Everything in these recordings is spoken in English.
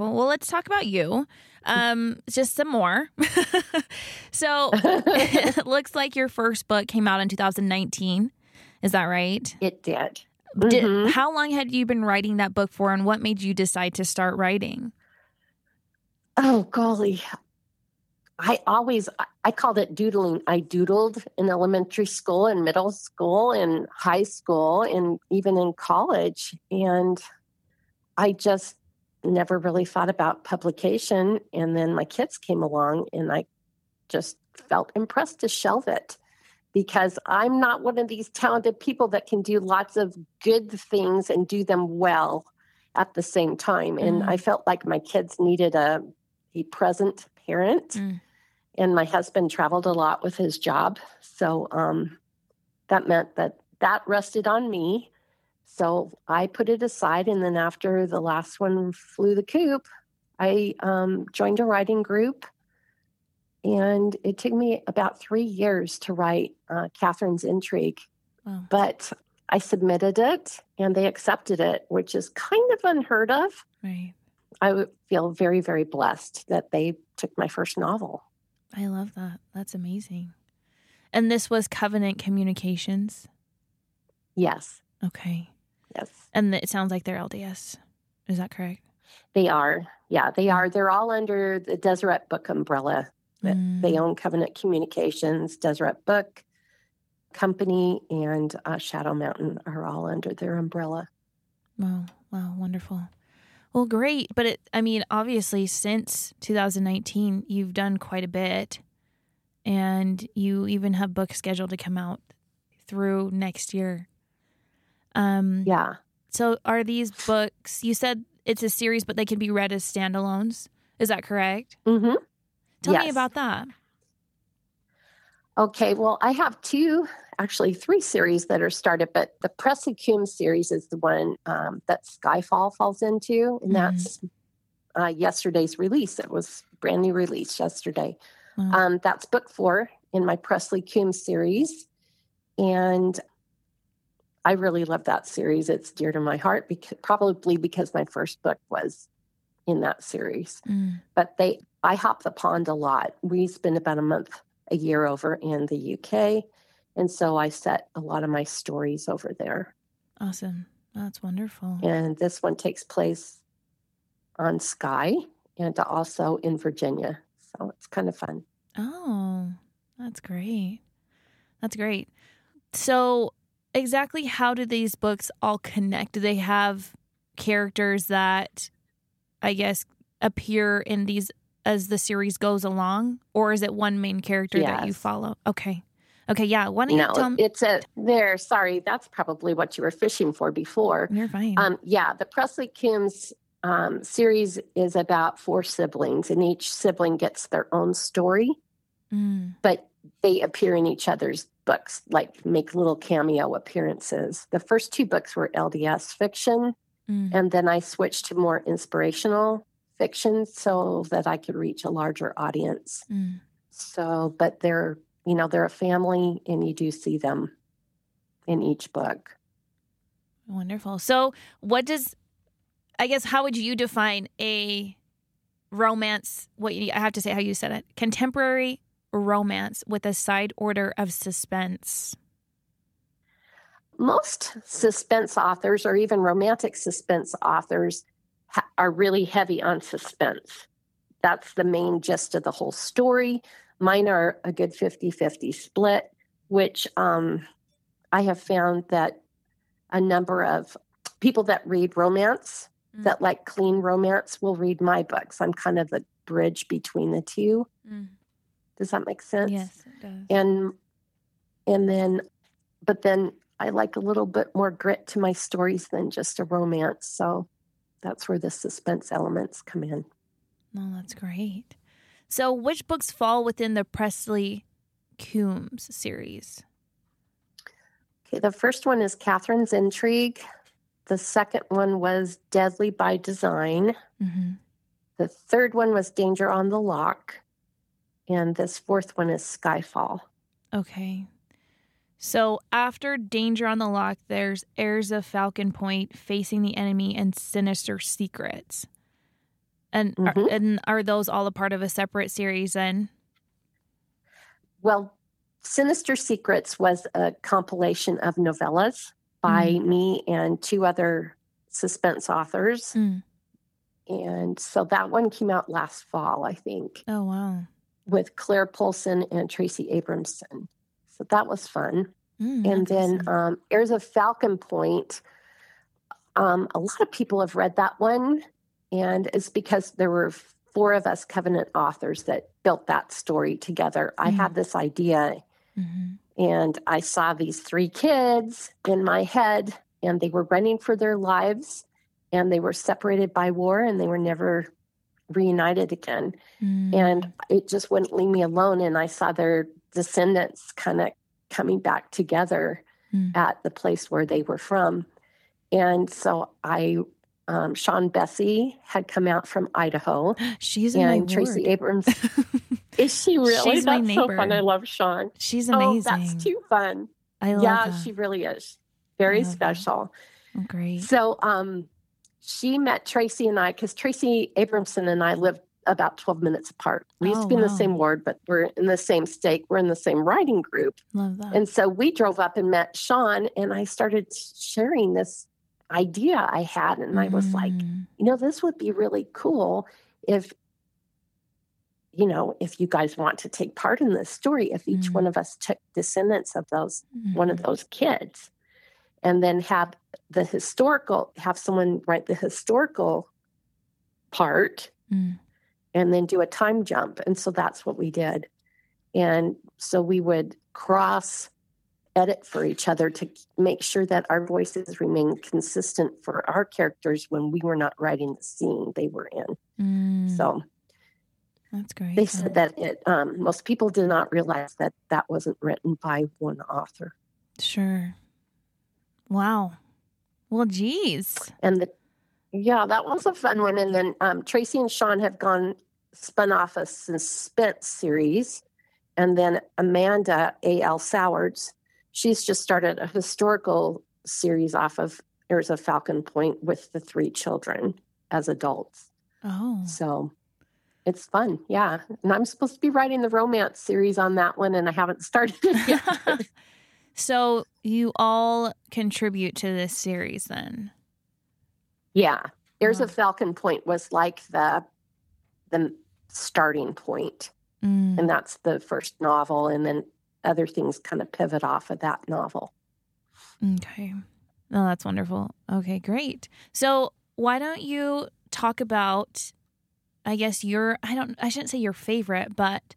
Well, well let's talk about you. Um, just some more. so it looks like your first book came out in 2019. Is that right? It did. Did, Mhm. how long had you been writing that book for, and what made you decide to start writing? Oh, golly. I always, I called it doodling. I doodled in elementary school and middle school and high school and even in college. And I just never really thought about publication. And then my kids came along and I just felt impressed to shelve it because I'm not one of these talented people that can do lots of good things and do them well at the same time. And Mhm. I felt like my kids needed a, a present parent. Mm. And my husband traveled a lot with his job. So um, that meant that that rested on me. So I put it aside. And then after the last one flew the coop, I um, joined a writing group. And it took me about three years to write uh, Catherine's Intrigue Wow. but I submitted it and they accepted it, which is kind of unheard of. Right. I feel very, very blessed that they took my first novel. I love that. That's amazing. And this was Covenant Communications. Yes, Okay. Yes, And it sounds like they're LDS. Is that correct? they are. Yeah, they are. They're all under the Deseret Book umbrella. Mm. They own Covenant Communications, Deseret Book Company, and uh, Shadow Mountain are all under their umbrella. Wow. Wow. Wonderful. Well, great. But it, I mean, obviously, since 2019, you've done quite a bit. And you even have books scheduled to come out through next year. Um, Yeah. So are these books, you said it's a series, but they can be read as standalones. Is that correct? Mm-hmm. Tell me about that. Okay, well, I have two, actually three series that are started, but the Presley Coombe series is the one um, that Skye Fall falls into, and Mhm. that's uh, yesterday's release. It was brand new release yesterday. Wow. Um, that's book four in my Presley Coombe series, and I really love that series. It's dear to my heart, because, probably because my first book was in that series Mm. but they I hop the pond a lot. We spend about a month a year over in the UK, and so I set a lot of my stories over there. Awesome. That's wonderful. And this one takes place on Skye and also in Virginia, so it's kind of fun. Oh, that's great. That's great. So, exactly how do these books all connect? Do they have characters that I guess appear in these as the series goes along, or is it one main character that you follow? Okay. Okay. Yeah. Why don't you No, tell me? it's a there. Sorry, that's probably what you were fishing for before. You're fine. Um, yeah, the Presley Coombs um, series is about four siblings, and each sibling gets their own story. Mm, but they appear in each other's books, like make little cameo appearances. The first two books were LDS fiction, mm. and then I switched to more inspirational fiction so that I could reach a larger audience. Mm. So, but they're, you know, they're a family, and you do see them in each book. Wonderful. So, what does I guess how would you define a romance? What you, I have to say how you said it: contemporary romance with a side order of suspense. most suspense authors or even romantic suspense authors ha- are really heavy on suspense. That's the main gist of the whole story. Mine are a good 50 50 split, which um, I have found that a number of people that read romance, Mm. that like clean romance, will read my books. I'm kind of the bridge between the two. Does that make sense? Yes, it does. and and then but then i like a little bit more grit to my stories than just a romance so that's where the suspense elements come in No, that's great. So, which books fall within the Presley Coombs series? okay the first one is catherine's intrigue the second one was deadly by design Mm-hmm. the third one was danger on the loch and this fourth one is skye fall Okay. So after Danger on the Loch, there's Heirs of Falcon Point, Facing the Enemy, and Sinister Secrets. And are, Mhm. and are those all a part of a separate series then? Well, Sinister Secrets was a compilation of novellas by me and two other suspense authors. Mm. And so that one came out last fall, I think, Oh wow. With Clair Poulson and Traci Abramson. So that was fun. Mm, and then um, Heirs of Falcon Point. Um, a lot of people have read that one, and it's because there were four of us Covenant authors that built that story together. I Mm. had this idea, Mhm. and I saw these three kids in my head, and they were running for their lives, and they were separated by war, and they were never reunited again Mm. and it just wouldn't leave me alone. And I saw their descendants kind of coming back together Mm. at the place where they were from. And so I, um, Sian Bessey had come out from Idaho, she's in my and Traci. Abrams. Is she really? She's my That's so fun. I love Sian. she's Oh, amazing. that's too fun. I love her. yeah, that. she really is. Very that. special. Oh, great. So um, she met Traci and I because Traci Abramson and I lived about 12 minutes apart. We used Oh, to be in the same ward, but we're in the same state. We're in the same writing group. Love that. And so we drove up and met Sian, and I started sharing this idea I had. And I was like, Mm. you know, this would be really cool if, you know, if you guys want to take part in this story, if each Mm. one of us took descendants of those one of Mhm. those kids and then have the historical have someone write the historical part Mm. and then do a time jump and so that's what we did and so we would cross edit for each other to make sure that our voices remain consistent for our characters when we were not writing the scene they were in Mm. so that's great. they said that it um, most people did not realize that that wasn't written by one author Sure. Wow. Well, geez. and the yeah that was a fun one. And then um, traci and sian have gone spun off a suspense series. And then amanda a.l sowards she's just started a historical series off of there's a falcon point with the three children as adults. Oh. so it's fun. Yeah. And i'm supposed to be writing the romance series on that one and i haven't started it yet. So you all contribute to this series then? Yeah. Heirs Wow. of Falcon Point was like the the starting point, Mm. and that's the first novel, and then other things kind of pivot off of that novel. Okay. No, that's wonderful. Okay, great. So, why don't you talk about I guess your I don't I shouldn't say your favorite, but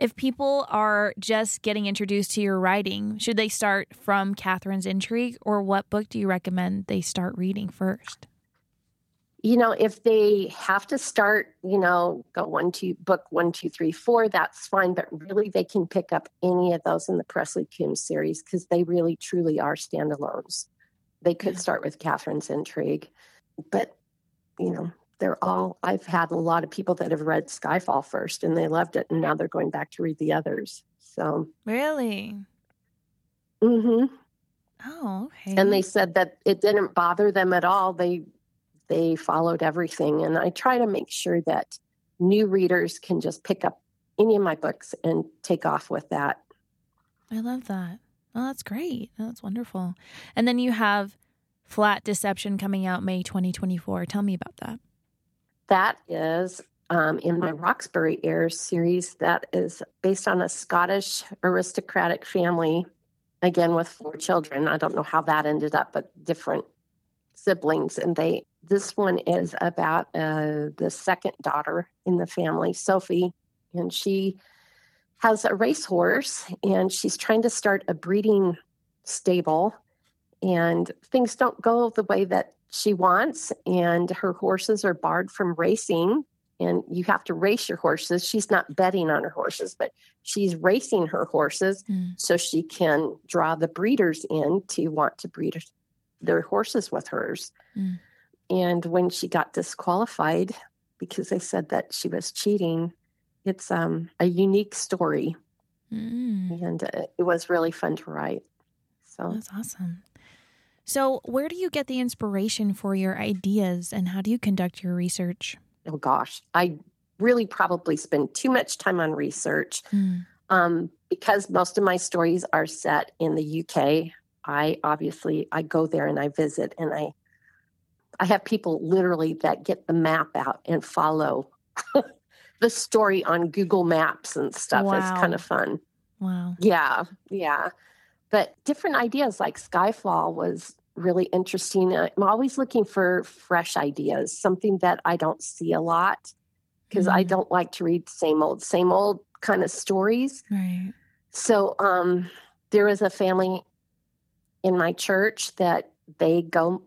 if people are just getting introduced to your writing, should they start from Catherine's Intrigue or what book do you recommend they start reading first? You know, if they have to start, you know, go one, two, book one, two, three, four, that's fine. But really, they can pick up any of those in the Presley Coombs series because they really, truly are standalones. They could start with Catherine's Intrigue, but you know, they're all. I've had a lot of people that have read Skye Fall first and they loved it, and now they're going back to read the others. So, Really? hmm Oh, okay. and they said that it didn't bother them at all. They they followed everything, and I try to make sure that new readers can just pick up any of my books and take off with that. I love that. Oh, that's great. Oh, that's wonderful. And then you have Flat Deception coming out May 2024. Tell me about that. That is um, in my Roxbury Heirs series. That is based on a Scottish aristocratic family, again with four children. I don't know how that ended up, but different siblings. And they this one is about uh, the second daughter in the family, Sophie, and she has a racehorse, and she's trying to start a breeding stable, and things don't go the way that she wants, and her horses are barred from racing. And you have to race your horses. She's not betting on her horses, but she's racing her horses Mm. so she can draw the breeders in to want to breed their horses with hers. Mm. And when she got disqualified because they said that she was cheating, it's um, a unique story, Mm. and uh, it was really fun to write. So That's awesome. So, where do you get the inspiration for your ideas and how do you conduct your research? oh gosh, I really probably spend too much time on research. Mm. Um, because most of my stories are set in the UK, I obviously I go there and I visit and I I have people literally that get the map out and follow the story on Google Maps and stuff. It's kind of fun. Wow. Yeah, yeah. But different ideas like Skye Fall was really interesting. I'm always looking for fresh ideas, something that I don't see a lot because I Mhm. don't like to read same old, same old kind of stories. Right. So um, there is a family in my church that they go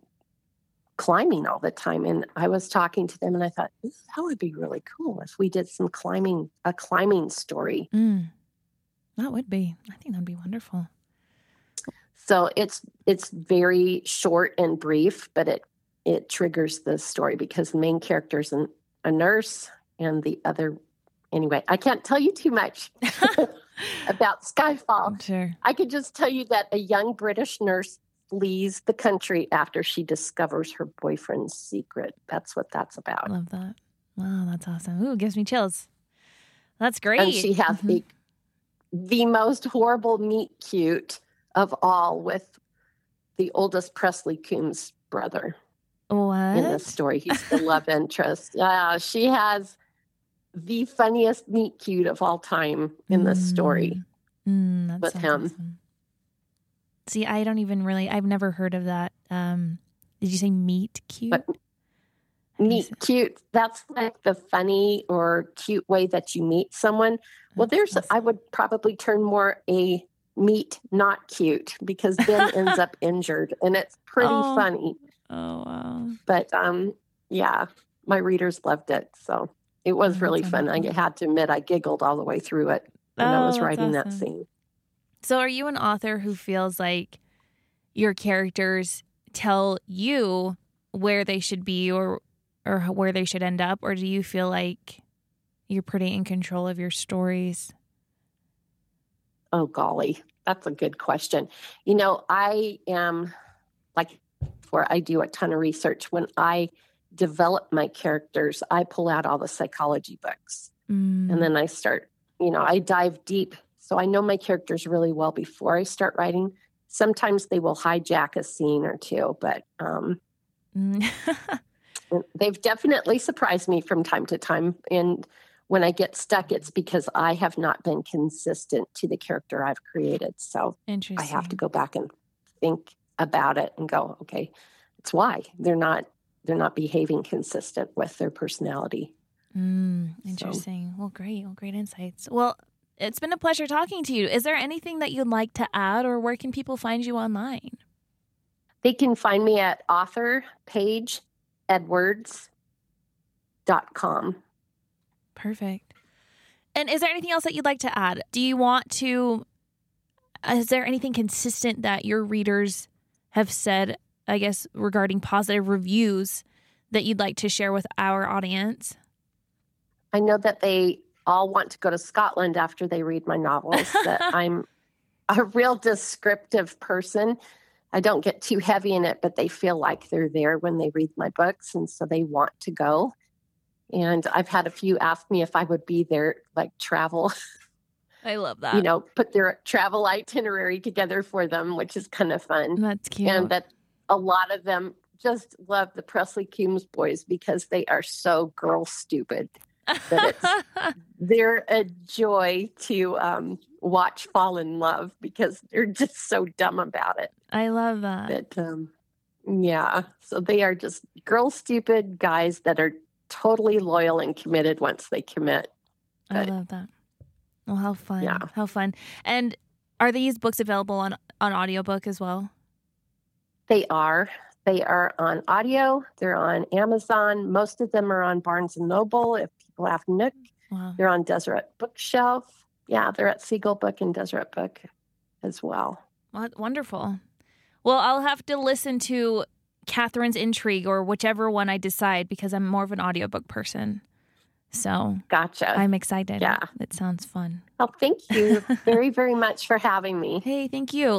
climbing all the time, and I was talking to them, and I thought that would be really cool if we did some climbing, a climbing story. Mm. That would be. I think that'd be wonderful. So it's it's very short and brief, but it it triggers the story because the main character is an, a nurse, and the other. Anyway, I can't tell you too much about Skye Fall. Sure. I could just tell you that a young British nurse leaves the country after she discovers her boyfriend's secret. That's what that's about. love that. Wow, that's awesome. Ooh, gives me chills. That's great. And she has Mhm. the the most horrible meet cute of all with the oldest Presley Coombs brother what? in this story. He's the love interest. Yeah, she has the funniest meet cute of all time in this story. Mm, with him. awesome. See, I don't even really. I've never heard of that. Um, did you say meet cute? But Meet cute. That's like the funny or cute way that you meet someone. Well, there's, I would probably turn more a meet not cute because Ben ends up injured and it's pretty Oh. funny. Oh wow. But um, yeah, my readers loved it. So it was Oh, really that's fun. I had to admit, I giggled all the way through it when I Oh, was that's writing that scene. So, are you an author who feels like your characters tell you where they should be or or where they should end up, or do you feel like you're pretty in control of your stories? Oh, golly. That's a good question. You know, I am like, where I do a ton of research. When I develop my characters, I pull out all the psychology books Mm, and then I start, you know, I dive deep. So I know my characters really well before I start writing. Sometimes they will hijack a scene or two, but um, mm. they've definitely surprised me from time to time. And when I get stuck, it's because I have not been consistent to the character I've created. So I have to go back and think about it and go, okay, it's why they're not they're not behaving consistent with their personality. Mm, interesting. Well, great. Well, great insights. Well, it's been a pleasure talking to you. Is there anything that you'd like to add, or where can people find you online? They can find me at author page authorpaigeedwards.com. Perfect. And is there anything else that you'd like to add? Do you want to? Uh, is there anything consistent that your readers have said, I guess, regarding positive reviews that you'd like to share with our audience? I know that they all want to go to Scotland after they read my novels, that I'm a real descriptive person. I don't get too heavy in it, but they feel like they're there when they read my books. And so they want to go. And I've had a few ask me if I would be their like travel, I love that. you know, put their travel itinerary together for them, which is kind of fun. that's cute. And that a lot of them just love the Presley Coombs boys because they are so girl stupid. that they're a joy to um, watch fall in love because they're just so dumb about it. I love that. That um, yeah, so they are just girl stupid guys that are totally loyal and committed once they commit. I love that. Well, how fun. Yeah. How fun. And are these books available on on audiobook as well? They are. They are on audio. They're on Amazon. Most of them are on Barnes and Noble. If people have Nook, Wow. they're on Deseret Bookshelf. Yeah, they're at Seagull Book and Deseret Book as well. Well, wonderful. Well, I'll have to listen to Catherine's Intrigue or whichever one I decide because I'm more of an audiobook person. So Gotcha. I'm excited. Yeah. It sounds fun. Well, thank you very, very much for having me. Hey, thank you.